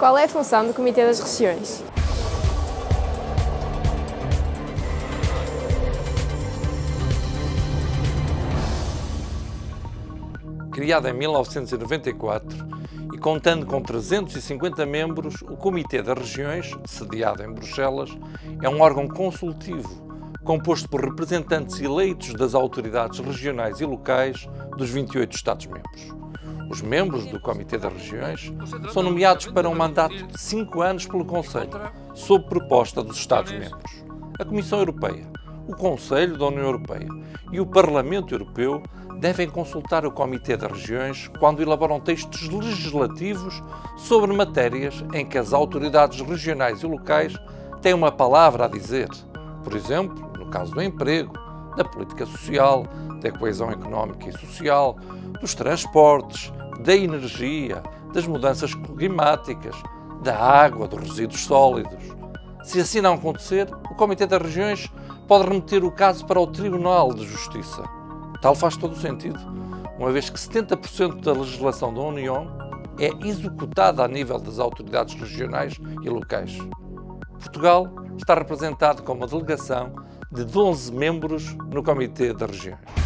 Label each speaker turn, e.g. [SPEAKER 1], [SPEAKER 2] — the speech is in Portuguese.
[SPEAKER 1] Qual é a função do Comitê das Regiões?
[SPEAKER 2] Criada em 1994 e contando com 350 membros, o Comitê das Regiões, sediado em Bruxelas, é um órgão consultivo composto por representantes eleitos das autoridades regionais e locais dos 28 Estados-membros. Os membros do Comitê das Regiões são nomeados para um mandato de cinco anos pelo Conselho, sob proposta dos Estados-membros. A Comissão Europeia, o Conselho da União Europeia e o Parlamento Europeu devem consultar o Comitê das Regiões quando elaboram textos legislativos sobre matérias em que as autoridades regionais e locais têm uma palavra a dizer. Por exemplo, no caso do emprego, da política social, da coesão económica e social, dos transportes, da energia, das mudanças climáticas, da água, dos resíduos sólidos. Se assim não acontecer, o Comitê das Regiões pode remeter o caso para o Tribunal de Justiça. Tal faz todo o sentido, uma vez que 70% da legislação da União é executada a nível das autoridades regionais e locais. Portugal está representado com uma delegação de 12 membros no Comitê das Regiões.